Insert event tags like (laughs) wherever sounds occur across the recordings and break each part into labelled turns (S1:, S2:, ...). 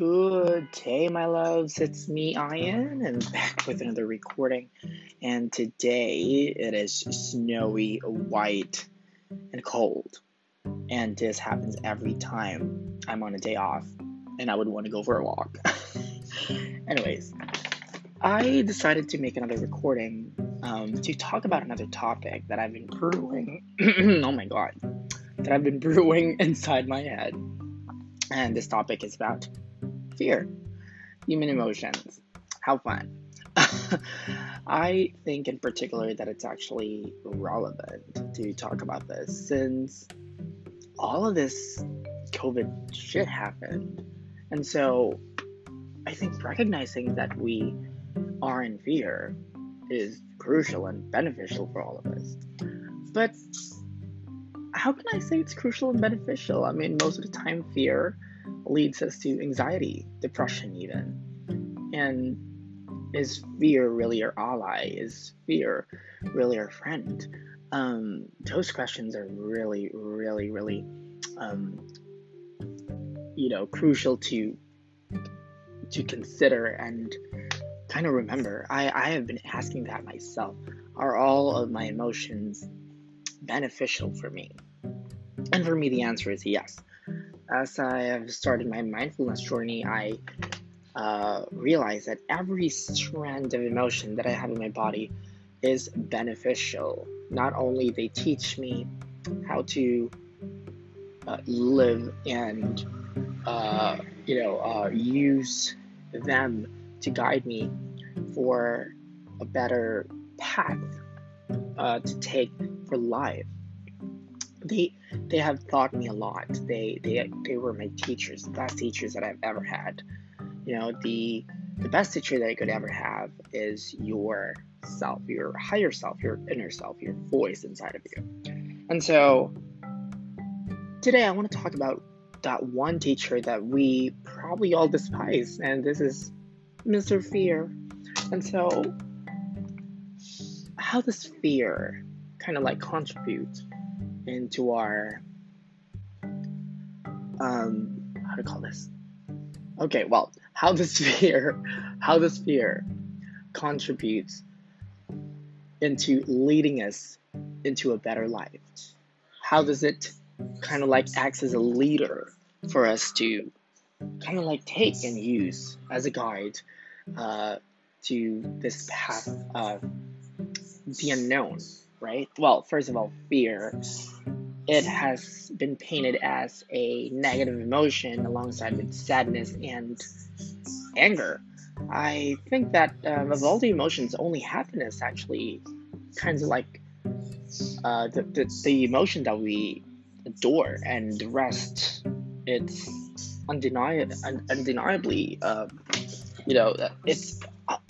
S1: Good day, my loves. It's me, Ian, and (laughs) back with another recording. And today it is snowy, white, and cold. And this happens every time I'm on a day off and I would want to go for a walk. (laughs) Anyways, I decided to make another recording um, to talk about another topic that I've been brewing. (clears throat) oh my god. That I've been (laughs) brewing inside my head. And this topic is about fear, human emotions. How fun. (laughs) I think in particular that it's actually relevant to talk about this since all of this COVID shit happened. And so I think recognizing that we are in fear is crucial and beneficial for all of us. But how can I say it's crucial and beneficial? I mean, most of the time, fear leads us to anxiety, depression, even. And is fear really our ally? Is fear really our friend? Um, those questions are really, really, really, um, you know, crucial to to consider and kind of remember. I, I have been asking that myself. Are all of my emotions beneficial for me? And for me, the answer is yes. As I have started my mindfulness journey, I uh, realize that every strand of emotion that I have in my body is beneficial. Not only they teach me how to uh, live and uh, you know uh, use them to guide me for a better path uh, to take for life. They they have taught me a lot. They they they were my teachers, the best teachers that I've ever had. You know, the the best teacher that you could ever have is your self, your higher self, your inner self, your voice inside of you. And so today I want to talk about that one teacher that we probably all despise, and this is Mr. Fear. And so, how does fear kind of like contribute into our, um, how to call this? Okay, well, how does (laughs) fear, how does fear contribute into leading us into a better life? How does it kind of like acts as a leader for us to kind of like take and use as a guide uh, to this path of the unknown, right? Well, first of all, fear. It has been painted as a negative emotion alongside with sadness and anger. I think that um, of all the emotions, only happiness actually kind of like uh, the, the, the emotion that we adore, and the rest, it's undeniably, undeniably, uh, you know, it's.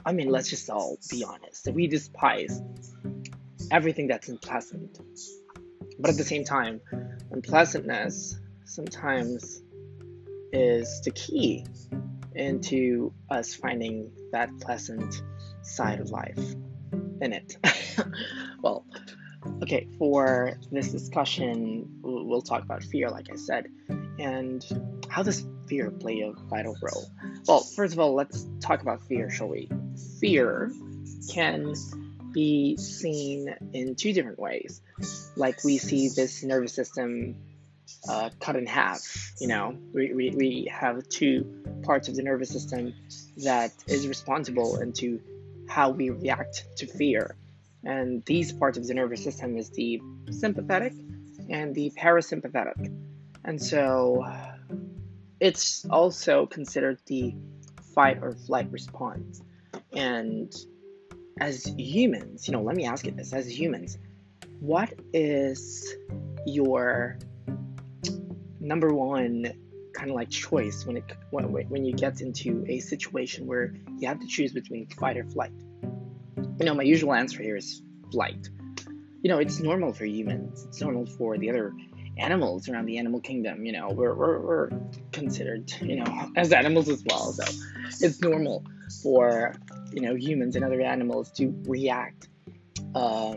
S1: I mean, let's just all be honest. We despise everything that's unpleasant, but at the same time, unpleasantness sometimes is the key into us finding that pleasant side of life in it. (laughs) well, okay, for this discussion, we'll talk about fear, like I said, and how does fear play a vital role? Well, first of all, let's talk about fear, shall we? Fear can be seen in two different ways. Like we see this nervous system uh, cut in half. You know, we, we, we have two parts of the nervous system that is responsible into how we react to fear. And these parts of the nervous system is the sympathetic and the parasympathetic. And so it's also considered the fight or flight response. And as humans, you know, let me ask you this as humans, what is your number one kind of like choice when it when, when you get into a situation where you have to choose between fight or flight? You know, my usual answer here is flight. You know, it's normal for humans. It's normal for the other animals around the animal kingdom. You know, we're, we're, we're considered, you know, (laughs) as animals as well. So it's normal for, you know, humans and other animals to react uh,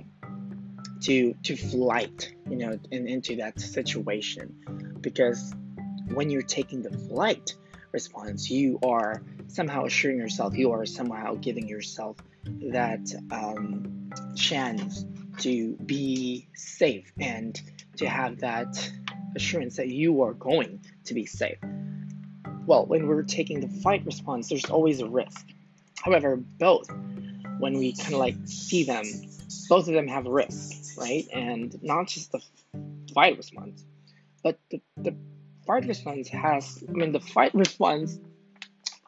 S1: to, to flight, you know, in, into that situation. Because when you're taking the flight, response, you are somehow assuring yourself, you are somehow giving yourself that um, chance to be safe and to have that assurance that you are going to be safe. Well, when we're taking the fight response, there's always a risk. However, both, when we kind of like see them, both of them have risk, right? And not just the fight response, but the, the fight response has, I mean, the fight response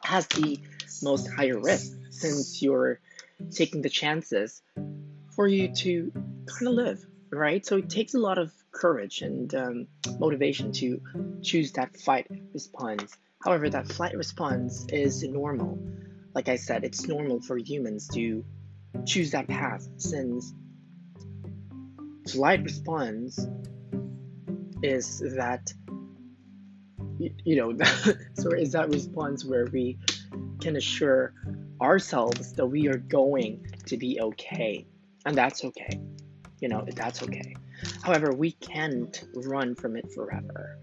S1: has the most higher risk since you're taking the chances for you to kind of live, right? So it takes a lot of courage and um, motivation to choose that fight response. However, that flight response is normal. Like I said, it's normal for humans to choose that path. Since flight response is that you know (laughs) so is that response where we can assure ourselves that we are going to be okay. And that's okay. You know that's okay. However we can't run from it forever.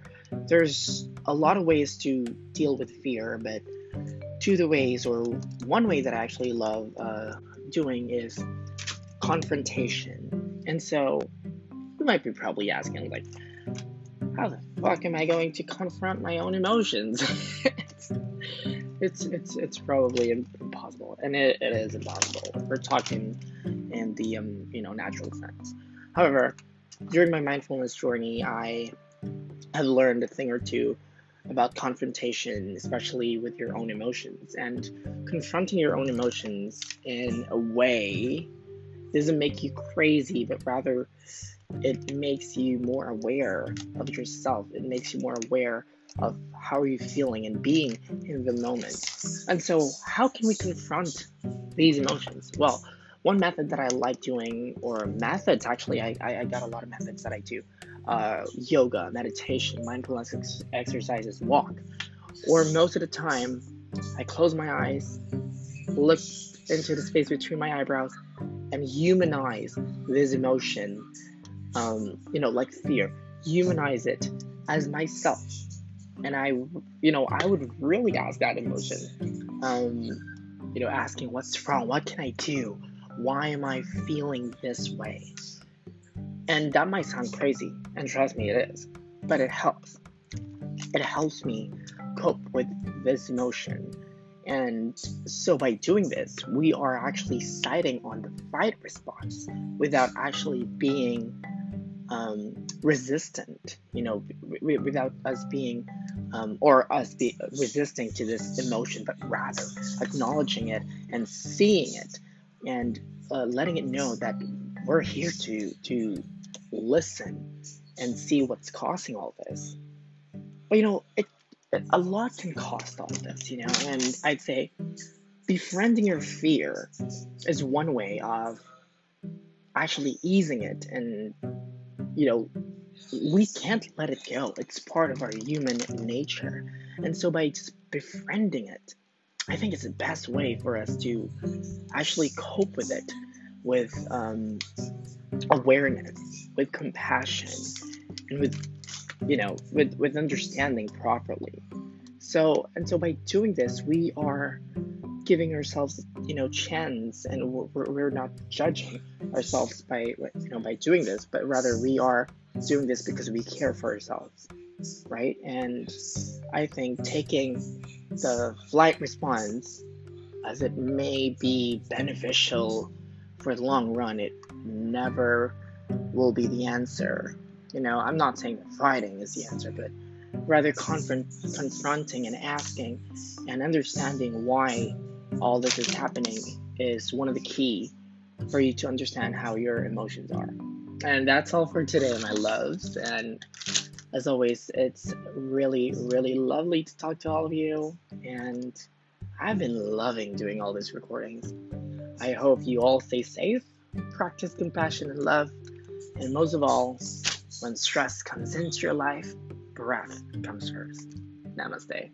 S1: There's a lot of ways to deal with fear but two the ways or one way that i actually love uh, doing is confrontation and so you might be probably asking like how the fuck am I going to confront my own emotions? it's, (laughs) it's, it's it's probably impossible, and it, it is impossible. We're talking in the um, you know natural sense. However, during my mindfulness journey, I have learned a thing or two about confrontation, especially with your own emotions, and confronting your own emotions in a way doesn't make you crazy, but rather it makes you more aware of yourself. It makes you more aware of how are you feeling and being in the moment. And so, how can we confront these emotions? Well, one method that I like doing, or methods actually, I, I got a lot of methods that I do uh, yoga, meditation, mindfulness ex- exercises, walk. Or most of the time, I close my eyes, look into the space between my eyebrows, and humanize this emotion um, you know, like fear, humanize it as myself. And I, you know, I would really ask that emotion, um, you know, asking what's wrong, what can I do, why am I feeling this way? And that might sound crazy, and trust me, it is, but it helps. It helps me cope with this emotion. And so by doing this, we are actually siding on the fight response without actually being um, resistant, you know, without us being um, or us be resisting to this emotion, but rather acknowledging it and seeing it and uh, letting it know that we're here to to listen and see what's causing all this. But you know, it a lot can cost all this, you know, and I'd say befriending your fear is one way of actually easing it and you know, we can't let it go. It's part of our human nature. And so by just befriending it, I think it's the best way for us to actually cope with it with um, awareness, with compassion, and with, you know, with, with understanding properly. So, and so by doing this, we are giving ourselves you know chance and we're, we're not judging ourselves by you know by doing this but rather we are doing this because we care for ourselves right and i think taking the flight response as it may be beneficial for the long run it never will be the answer you know i'm not saying that fighting is the answer but rather confront, confronting and asking and understanding why all this is happening is one of the key for you to understand how your emotions are. And that's all for today, my loves. And as always, it's really, really lovely to talk to all of you. And I've been loving doing all these recordings. I hope you all stay safe, practice compassion and love, and most of all, when stress comes into your life, breath comes first. Namaste.